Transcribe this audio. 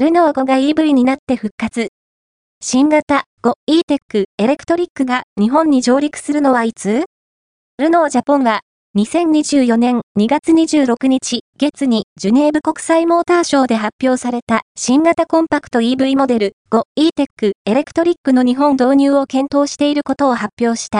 ルノー5が EV になって復活。新型 5E-TEC エレクトリックが日本に上陸するのはいつ？ルノージャポンは2024年2月26日月にジュネーブ国際モーターショーで発表された新型コンパクト EV モデル 5E-TEC エレクトリックの日本導入を検討していることを発表した。